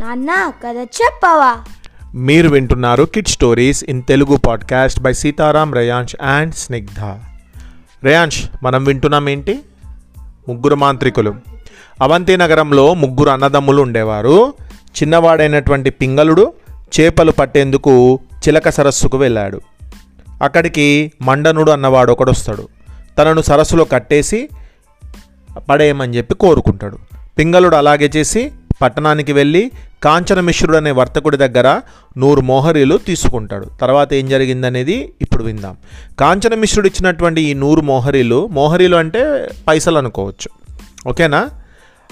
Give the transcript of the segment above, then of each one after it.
నాన్న కథ చెప్పవా? మీరు వింటున్నారు kid stories in Telugu podcast by Sitaram Reyansh and Snigdha Reyansh మనం వింటున్నాం ఏంటి? ముగ్గురు మాంత్రికులు. అవంతి నగరంలో ముగ్గురు అన్నదమ్ములు ఉండేవారు. చిన్నవాడైనటువంటి పింగళుడు చేపలు పట్టేందుకు చిలక సరస్సుకు వెళ్ళాడు. అక్కడికి మండనుడు అన్నవాడు ఒకడొస్తాడు. తనను సరస్సులో కట్టేసి పడేయమని చెప్పి కోరుకుంటాడు. పింగళుడు అలాగే చేసి పట్టణానికి వెళ్ళి కాంచనమిశ్రుడు అనే వర్తకుడి దగ్గర నూరు మోహరీలు తీసుకుంటాడు. తర్వాత ఏం జరిగిందనేది ఇప్పుడు విందాం. కాంచనమిశ్రుడు ఇచ్చినటువంటి ఈ నూరు మోహరీలు మోహరీలు అంటే పైసలు అనుకోవచ్చు. ఓకేనా?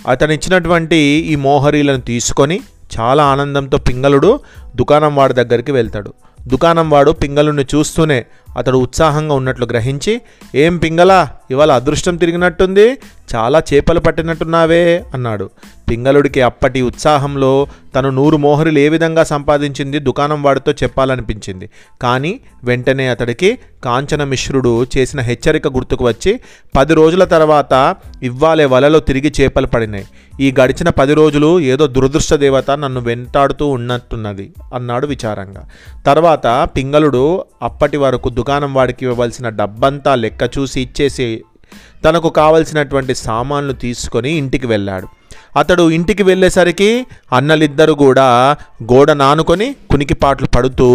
అతను ఇచ్చినటువంటి ఈ మోహరీలను తీసుకొని చాలా ఆనందంతో పింగళుడు దుకాణం వాడి దగ్గరికి వెళ్తాడు. దుకాణం వాడు పింగళుడిని చూస్తూనే అతడు ఉత్సాహంగా ఉన్నట్లు గ్రహించి ఏం పింగలా ఇవాళ అదృష్టం తిరిగినట్టుంది చాలా చేపలు పట్టినట్టున్నావే అన్నాడు. పింగళుడికి అప్పటి ఉత్సాహంలో తను నూరు మోహరులు ఏ విధంగా సంపాదించింది దుకాణం వాడితో చెప్పాలనిపించింది. కానీ వెంటనే అతడికి కాంచన మిశ్రుడు చేసిన హెచ్చరిక గుర్తుకు వచ్చి పది రోజుల తర్వాత ఇవ్వాలే వలలో తిరిగి చేపలు పడినాయి. ఈ గడిచిన పది రోజులు ఏదో దురదృష్ట దేవత నన్ను వెంటాడుతూ ఉన్నట్టున్నది అన్నాడు విచారంగా. తర్వాత పింగళుడు అప్పటి వరకు దుకాణం వాడికి ఇవ్వవలసిన డబ్బంతా లెక్క చూసి ఇచ్చేసి తనకు కావలసినటువంటి సామాన్లు తీసుకొని ఇంటికి వెళ్ళాడు. అతడు ఇంటికి వెళ్ళేసరికి అన్నలిద్దరూ కూడా గోడ నానుకొని కునికిపాట్లు పడుతూ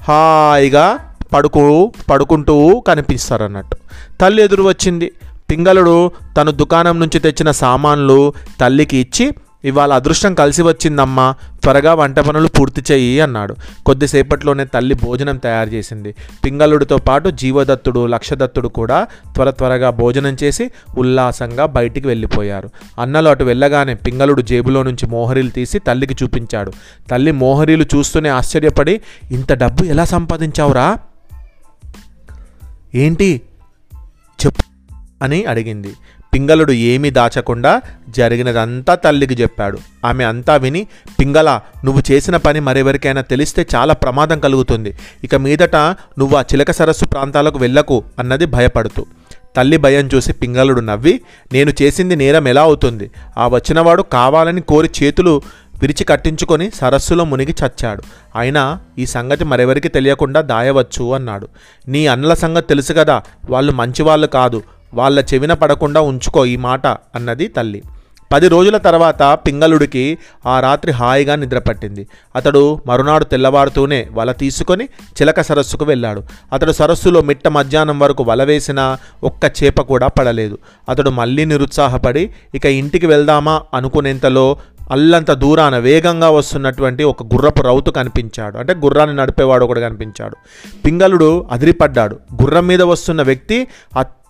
హాయిగా పడుకు పడుకుంటూ కనిపిస్తారు అన్నట్టు తల్లి ఎదురు వచ్చింది. పింగళుడు తను దుకాణం నుంచి తెచ్చిన సామాన్లు తల్లికి ఇచ్చి ఇవాళ అదృష్టం కలిసి వచ్చిందమ్మా త్వరగా వంట పనులు పూర్తి చెయ్యి అన్నాడు. కొద్దిసేపట్లోనే తల్లి భోజనం తయారు చేసింది. పింగళుడితో పాటు జీవదత్తుడు లక్షదత్తుడు కూడా త్వర త్వరగా భోజనం చేసి ఉల్లాసంగా బయటికి వెళ్ళిపోయారు. అన్నలు అటు వెళ్ళగానే పింగళుడు జేబులో నుంచి మోహరీలు తీసి తల్లికి చూపించాడు. తల్లి మోహరీలు చూస్తూనే ఆశ్చర్యపడి ఇంత డబ్బు ఎలా సంపాదించావురా? ఏంటి? చెప్పు అని అడిగింది. పింగళుడు ఏమీ దాచకుండా జరిగినదంతా తల్లికి చెప్పాడు. ఆమె అంతా విని పింగళ నువ్వు చేసిన పని మరెవరికైనా తెలిస్తే చాలా ప్రమాదం కలుగుతుంది. ఇక మీదట నువ్వు ఆ చిలక సరస్సు ప్రాంతాలకు వెళ్ళకు అన్నది భయపడుతూ. తల్లి భయం చూసి పింగళుడు నవ్వి నేను చేసింది నేరం ఎలా అవుతుంది? ఆ వచ్చినవాడు కావాలని కోరి చేతులు విరిచి కట్టించుకొని సరస్సులో మునిగి చచ్చాడు. అయినా ఈ సంగతి మరెవరికి తెలియకుండా దాయవచ్చు అన్నాడు. నీ అన్నల సంగతి తెలుసు కదా వాళ్ళు మంచివాళ్ళు కాదు. వాళ్ళ చెవిన పడకుండా ఉంచుకో ఈ మాట అన్నది తల్లి. పది రోజుల తర్వాత పింగళుడికి ఆ రాత్రి హాయిగా నిద్రపట్టింది అతడు మరునాడు తెల్లవారుతూనే వల తీసుకొని చిలక సరస్సుకు వెళ్ళాడు. అతడు సరస్సులో మిట్ట మధ్యాహ్నం వరకు వల వేసినా ఒక్క చేప కూడా పడలేదు. అతడు మళ్ళీ నిరుత్సాహపడి ఇక ఇంటికి వెళ్దామా? అనుకునేంతలో అల్లంత దూరాన వేగంగా వస్తున్నటువంటి ఒక గుర్రపు రౌతు కనిపించాడు. అంటే గుర్రాన్ని నడిపేవాడు ఒకడు కనిపించాడు. పింగళుడు అదిరిపడ్డాడు. గుర్రం మీద వస్తున్న వ్యక్తి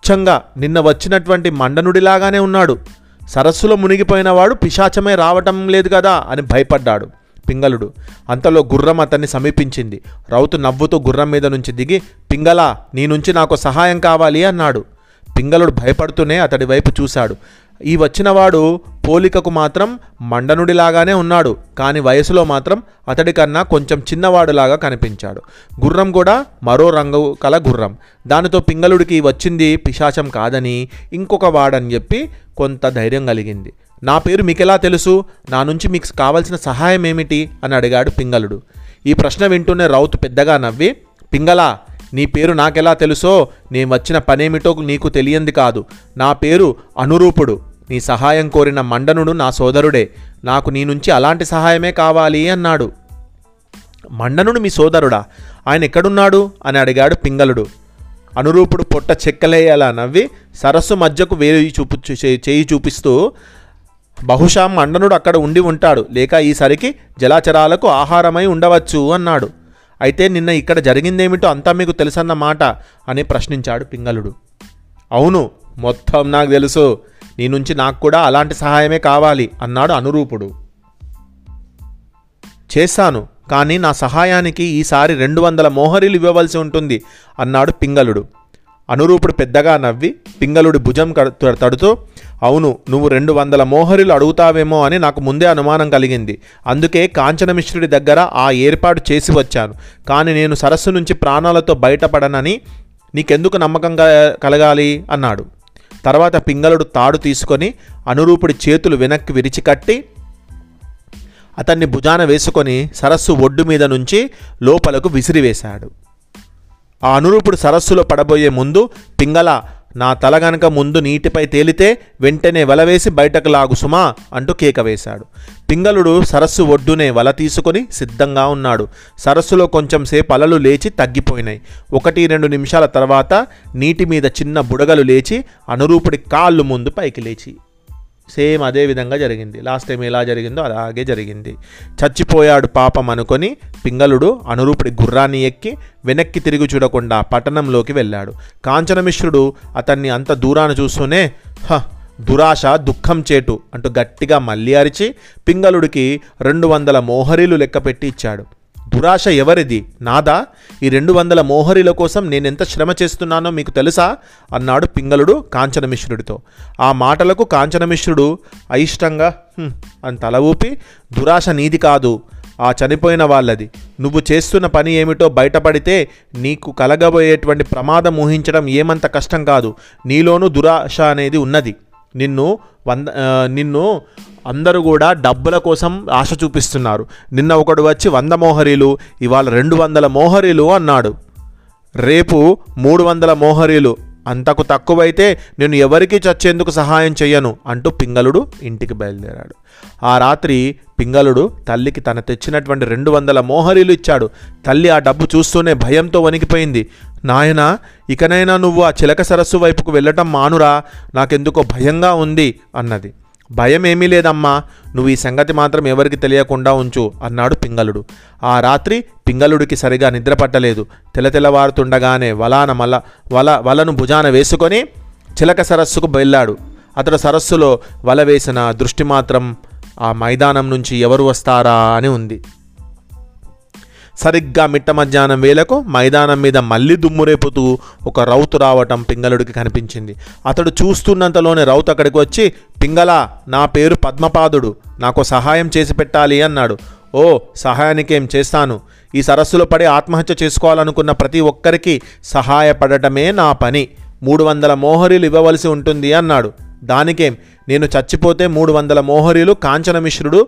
అచ్చంగా నిన్న వచ్చినటువంటి మండనుడిలాగానే ఉన్నాడు. సరస్సులో మునిగిపోయినవాడు పిశాచమే రావటం లేదు కదా అని భయపడ్డాడు పింగళుడు. అంతలో గుర్రం అతన్ని సమీపించింది. రౌతు నవ్వుతూ గుర్రం మీద నుంచి దిగి పింగళ నీ నుంచి నాకు సహాయం కావాలి అన్నాడు. పింగళుడు భయపడుతూనే అతడి వైపు చూశాడు. ఈ వచ్చినవాడు పోలికకు మాత్రం మండనుడిలాగానే ఉన్నాడు. కానీ వయసులో మాత్రం అతడికన్నా కొంచెం చిన్నవాడులాగా కనిపించాడు. గుర్రం కూడా మరో రంగు కల గుర్రం. దానితో పింగళుడికి వచ్చింది పిశాచం కాదని ఇంకొక వాడని చెప్పి కొంత ధైర్యం కలిగింది. నా పేరు మీకెలా తెలుసు? నా నుంచి మీకు కావలసిన సహాయం ఏమిటి? అని అడిగాడు పింగళుడు. ఈ ప్రశ్న వింటూనే రౌతు పెద్దగా నవ్వి పింగళా నీ పేరు నాకెలా తెలుసో? నేను వచ్చిన పనేమిటో నీకు తెలియంది కాదు. నా పేరు అనురూపుడు. నీ సహాయం కోరిన మండనుడు నా సోదరుడే నాకు నీ నుంచి అలాంటి సహాయమే కావాలి అన్నాడు. మండనుడు మీ సోదరుడా? ఆయన ఎక్కడున్నాడు? అని అడిగాడు పింగళుడు. అనురూపుడు పొట్ట చెక్కలేయాలా నవ్వి సరస్సు మధ్యకు వేయి చూపు చేయి చూపిస్తూ బహుశా మండనుడు అక్కడ ఉండి ఉంటాడు లేక ఈసరికి జలాచరాలకు ఆహారమై ఉండవచ్చు అన్నాడు. అయితే నిన్న ఇక్కడ జరిగిందేమిటో అంతా మీకు తెలుసన్న మాట అని ప్రశ్నించాడు పింగళుడు. అవును మొత్తం నాకు తెలుసు. నీ నుంచి నాకు కూడా అలాంటి సహాయమే కావాలి అన్నాడు అనురూపుడు. చేశాను కానీ నా సహాయానికి ఈసారి రెండు వందల మోహరీలు ఇవ్వవలసి ఉంటుంది అన్నాడు పింగళుడు. అనురూపుడు పెద్దగా నవ్వి పింగళుడి భుజం తడుతూ అవును నువ్వు రెండు వందల మోహరీలు అడుగుతావేమో అని నాకు ముందే అనుమానం కలిగింది. అందుకే కాంచనమిశ్రుడి దగ్గర ఆ ఏర్పాటు చేసి వచ్చాను. కానీ నేను సరస్సు నుంచి ప్రాణాలతో బయటపడనని నీకెందుకు నమ్మకం క- కలగాలి? అన్నాడు. తర్వాత పింగళుడు తాడు తీసుకొని అనురూపుడి చేతులు వెనక్కి విరిచి కట్టి అతన్ని భుజాన వేసుకొని సరస్సు ఒడ్డు మీద నుంచి లోపలకు విసిరివేశాడు. ఆ అనురూపుడు సరస్సులో పడబోయే ముందు పింగళ నా తల గనక ముందు నీటిపై తేలితే వెంటనే వల వేసి బయటకు లాగు సుమా అంటూ కేక వేశాడు. పింగళుడు సరస్సు ఒడ్డునే వల తీసుకొని సిద్ధంగా ఉన్నాడు. సరస్సులో కొంచెం సేపు అలలు లేచి తగ్గిపోయినాయి. ఒకటి రెండు నిమిషాల తర్వాత నీటి మీద చిన్న బుడగలు లేచి అనురూపుడి కాళ్ళు ముందు పైకి లేచి సేమ్ అదే విధంగా జరిగింది. లాస్ట్ టైం ఎలా జరిగిందో అలాగే జరిగింది. చచ్చిపోయాడు పాపం అనుకొని పింగళుడు అనురూపుడి గుర్రాన్ని ఎక్కి వెనక్కి తిరిగి చూడకుండా పట్టణంలోకి వెళ్ళాడు. కాంచనమిశ్రుడు అతన్ని అంత దూరాన చూస్తూనే హ దురాశ దుఃఖం చేటు అంటూ గట్టిగా మళ్ళీ అరిచి పింగళుడికి రెండు వందల మోహరీలు లెక్కపెట్టి ఇచ్చాడు. దురాశ ఎవరిది? నాదా? ఈ రెండు వందల మోహరిల కోసం నేనెంత శ్రమ చేస్తున్నానో మీకు తెలుసా? అన్నాడు పింగళుడు కాంచనమిశ్రుడితో. ఆ మాటలకు కాంచనమిశ్రుడు అయిష్టంగా అని తల ఊపి దురాశ నీది కాదు ఆ చనిపోయిన వాళ్ళది. నువ్వు చేస్తున్న పని ఏమిటో బయటపడితే నీకు కలగబోయేటువంటి ప్రమాదం ఊహించడం ఏమంత కష్టం కాదు. నీలోనూ దురాశ అనేది ఉన్నది. నిన్ను వంద నిన్ను అందరూ కూడా డబ్బుల కోసం ఆశ చూపిస్తున్నారు. నిన్న ఒకడు వచ్చి వంద మోహరీలు ఇవాళ రెండు వందల మోహరీలు అన్నాడు. రేపు మూడు వందల మోహరీలు అంతకు తక్కువైతే నేను ఎవరికీ చచ్చేందుకు సహాయం చెయ్యను అంటూ పింగళుడు ఇంటికి బయలుదేరాడు. ఆ రాత్రి పింగళుడు తల్లికి తన తెచ్చినటువంటి రెండు వందల మోహరీలు ఇచ్చాడు. తల్లి ఆ డబ్బు చూస్తూనే భయంతో వణికిపోయింది. నాయనా ఇకనైనా నువ్వు ఆ చిలక సరస్సు వైపుకు వెళ్ళటం మానురా నాకెందుకో భయంగా ఉంది అన్నది. భయం ఏమీ లేదమ్మా నువ్వు ఈ సంగతి మాత్రం ఎవరికి తెలియకుండా ఉంచు అన్నాడు పింగళుడు. ఆ రాత్రి పింగళుడికి సరిగా నిద్రపట్టలేదు తెలతెలవారుతుండగానే వలాన మల వల వలను భుజాన వేసుకొని చిలక సరస్సుకు వెళ్ళాడు. అతడు సరస్సులో వల వేసిన దృష్టి మాత్రం ఆ మైదానం నుంచి ఎవరు వస్తారా అని ఉంది. సరిగ్గా మిట్ట మధ్యాహ్నం వేళకు మైదానం మీద మళ్ళీ దుమ్ము రేపుతూ ఒక రౌతు రావటం పింగళుడికి కనిపించింది. అతడు చూస్తున్నంతలోనే రౌతు అక్కడికి వచ్చి పింగళ నా పేరు పద్మపాదుడు నాకు సహాయం చేసి పెట్టాలి అన్నాడు. ఓ సహాయానికేం చేస్తాను? ఈ సరస్సులో పడి ఆత్మహత్య చేసుకోవాలనుకున్న ప్రతి ఒక్కరికి సహాయపడటమే నా పని. మూడు వందల మోహరీలు ఇవ్వవలసి ఉంటుంది అన్నాడు. దానికేం? నేను చచ్చిపోతే మూడు వందల మోహరీలు కాంచనమిశ్రుడు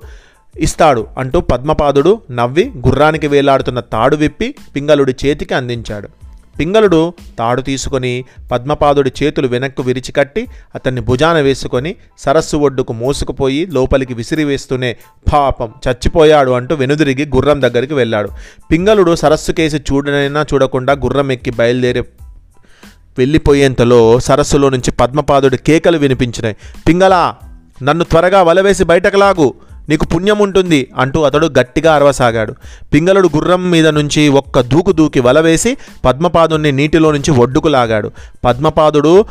ఇస్తాడు అంటూ పద్మపాదుడు నవ్వి గుర్రానికి వేలాడుతున్న తాడు విప్పి పింగళుడి చేతికి అందించాడు. పింగళుడు తాడు తీసుకొని పద్మపాదుడి చేతులు వెనక్కు విరిచికట్టి అతన్ని భుజాన వేసుకొని సరస్సు ఒడ్డుకు మోసుకుపోయి లోపలికి విసిరివేస్తూనే పాపం చచ్చిపోయాడు అంటూ వెనుదిరిగి గుర్రం దగ్గరికి వెళ్ళాడు. పింగళుడు సరస్సు కేసి చూడనైనా చూడకుండా గుర్రం ఎక్కి బయలుదేరి వెళ్ళిపోయేంతలో సరస్సులో నుంచి పద్మపాదుడి కేకలు వినిపించినాయి. పింగళ నన్ను త్వరగా వలవేసి బయటకు లాగు. నీకు పుణ్యం ఉంటుంది అంటూ అతడు గట్టిగా అరవసాగాడు. పింగళుడు గుర్రం మీద నుంచి ఒక్క దూకు దూకి వలవేసి పద్మపాదుణ్ణి నీటిలో నుంచి ఒడ్డుకు లాగాడు. పద్మపాదుడు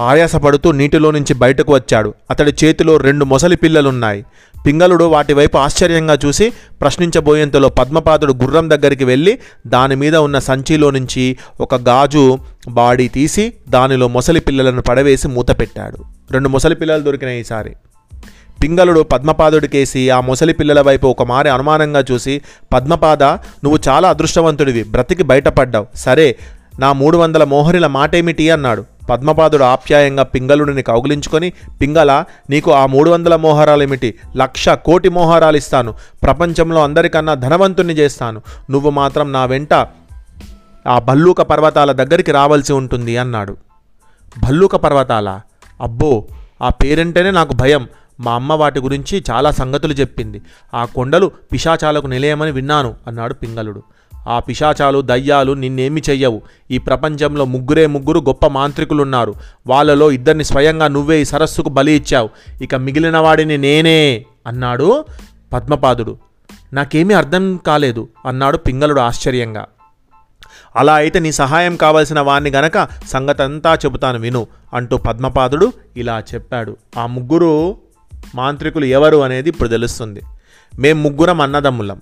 ఆయాసపడుతూ నీటిలో నుంచి బయటకు వచ్చాడు. అతడి చేతిలో రెండు మొసలి పిల్లలున్నాయి. పింగళుడు వాటి వైపు ఆశ్చర్యంగా చూసి ప్రశ్నించబోయేంతలో పద్మపాదుడు గుర్రం దగ్గరికి వెళ్ళి దాని మీద ఉన్న సంచిలో నుంచి ఒక గాజు బాడీ తీసి దానిలో మొసలి పిల్లలను పడవేసి మూత పెట్టాడు. రెండు మొసలి పిల్లలు దొరికినాయి ఈసారి. పింగళుడు పద్మపాదుడికేసి ఆ మొసలి పిల్లల వైపు ఒక మారి అనుమానంగా చూసి పద్మపాద నువ్వు చాలా అదృష్టవంతుడివి బ్రతికి బయటపడ్డావు. సరే నా మూడు వందల మోహరిల మాటేమిటి? అన్నాడు. పద్మపాదుడు ఆప్యాయంగా పింగళుడిని కౌగిలించుకొని పింగళ నీకు ఆ మూడు వందల మోహరాలేమిటి? లక్ష కోటి మోహరాలు ఇస్తాను ప్రపంచంలో అందరికన్నా ధనవంతుణ్ణి చేస్తాను. నువ్వు మాత్రం నా వెంట ఆ భల్లూక పర్వతాల దగ్గరికి రావాల్సి ఉంటుంది అన్నాడు. భల్లూక పర్వతాల? అబ్బో ఆ పేరంటేనే నాకు భయం. మా అమ్మ వాటి గురించి చాలా సంగతులు చెప్పింది. ఆ కొండలు పిశాచాలకు నిలయమని విన్నాను అన్నాడు పింగళుడు. ఆ పిశాచాలు దయ్యాలు నిన్నేమి చెయ్యవు. ఈ ప్రపంచంలో ముగ్గురే ముగ్గురు గొప్ప మాంత్రికులున్నారు. వాళ్ళలో ఇద్దరిని స్వయంగా నువ్వే ఈ సరస్సుకు బలి ఇచ్చావు. ఇక మిగిలిన వాడిని నేనే అన్నాడు పద్మపాదుడు. నాకేమీ అర్థం కాలేదు అన్నాడు పింగళుడు ఆశ్చర్యంగా. అలా అయితే నీ సహాయం కావలసిన వాణ్ణి గనక సంగతంతా చెబుతాను విను అంటూ పద్మపాదుడు ఇలా చెప్పాడు. ఆ ముగ్గురు మాంత్రికులు ఎవరు అనేది ఇప్పుడు తెలుస్తుంది. మేం ముగ్గురం అన్నదమ్ములం.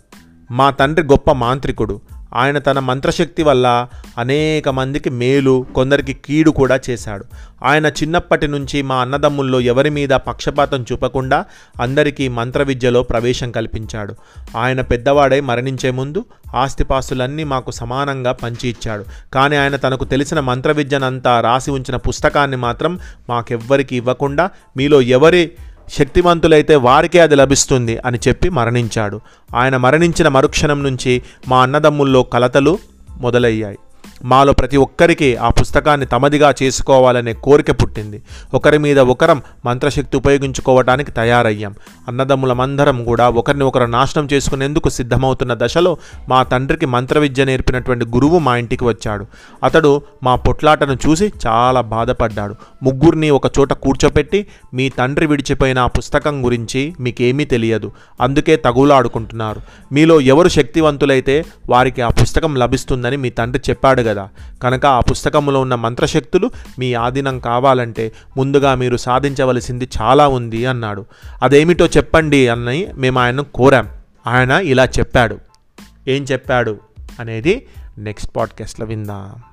మా తండ్రి గొప్ప మాంత్రికుడు. ఆయన తన మంత్రశక్తి వల్ల అనేక మందికి మేలు కొందరికి కీడు కూడా చేశాడు. ఆయన చిన్నప్పటి నుంచి మా అన్నదమ్ముల్లో ఎవరి మీద పక్షపాతం చూపకుండా అందరికీ మంత్ర విద్యలో ప్రవేశం కల్పించాడు. ఆయన పెద్దవాడై మరణించే ముందు ఆస్తిపాస్తులన్నీ మాకు సమానంగా పంచి ఇచ్చాడు. కానీ ఆయన తనకు తెలిసిన మంత్ర విద్యనంతా రాసి ఉంచిన పుస్తకాన్ని మాత్రం మాకెవ్వరికి ఇవ్వకుండా మీలో ఎవరి శక్తివంతులైతే వారికే అది లభిస్తుంది అని చెప్పి మరణించాడు. ఆయన మరణించిన మరుక్షణం నుంచి మా అన్నదమ్ముల్లో కలతలు మొదలయ్యాయి. మాలో ప్రతి ఒక్కరికి ఆ పుస్తకాన్ని తమదిగా చేసుకోవాలనే కోరిక పుట్టింది. ఒకరి మీద ఒకరం మంత్రశక్తి ఉపయోగించుకోవటానికి తయారయ్యాం. అన్నదమ్ములమందరం కూడా ఒకరిని ఒకరు నాశనం చేసుకునేందుకు సిద్ధమవుతున్న దశలో మా తండ్రికి మంత్ర విద్య నేర్పినటువంటి గురువు మా ఇంటికి వచ్చాడు. అతడు మా పొట్లాటను చూసి చాలా బాధపడ్డాడు. ముగ్గురిని ఒక చోట కూర్చోపెట్టి మీ తండ్రి విడిచిపోయిన ఆ పుస్తకం గురించి మీకేమీ తెలియదు. అందుకే తగులాడుకుంటున్నారు. మీలో ఎవరు శక్తివంతులైతే వారికి ఆ పుస్తకం లభిస్తుందని మీ తండ్రి చెప్పాడు కదా కదా. కనుక ఆ పుస్తకంలో ఉన్న మంత్రశక్తులు మీ ఆధీనం కావాలంటే ముందుగా మీరు సాధించవలసింది చాలా ఉంది అన్నాడు. అదేమిటో చెప్పండి అని మేము ఆయనను కోరాం. ఆయన ఇలా చెప్పాడు. ఏం చెప్పాడు? అనేది నెక్స్ట్ పాడ్కాస్ట్లో విందాం.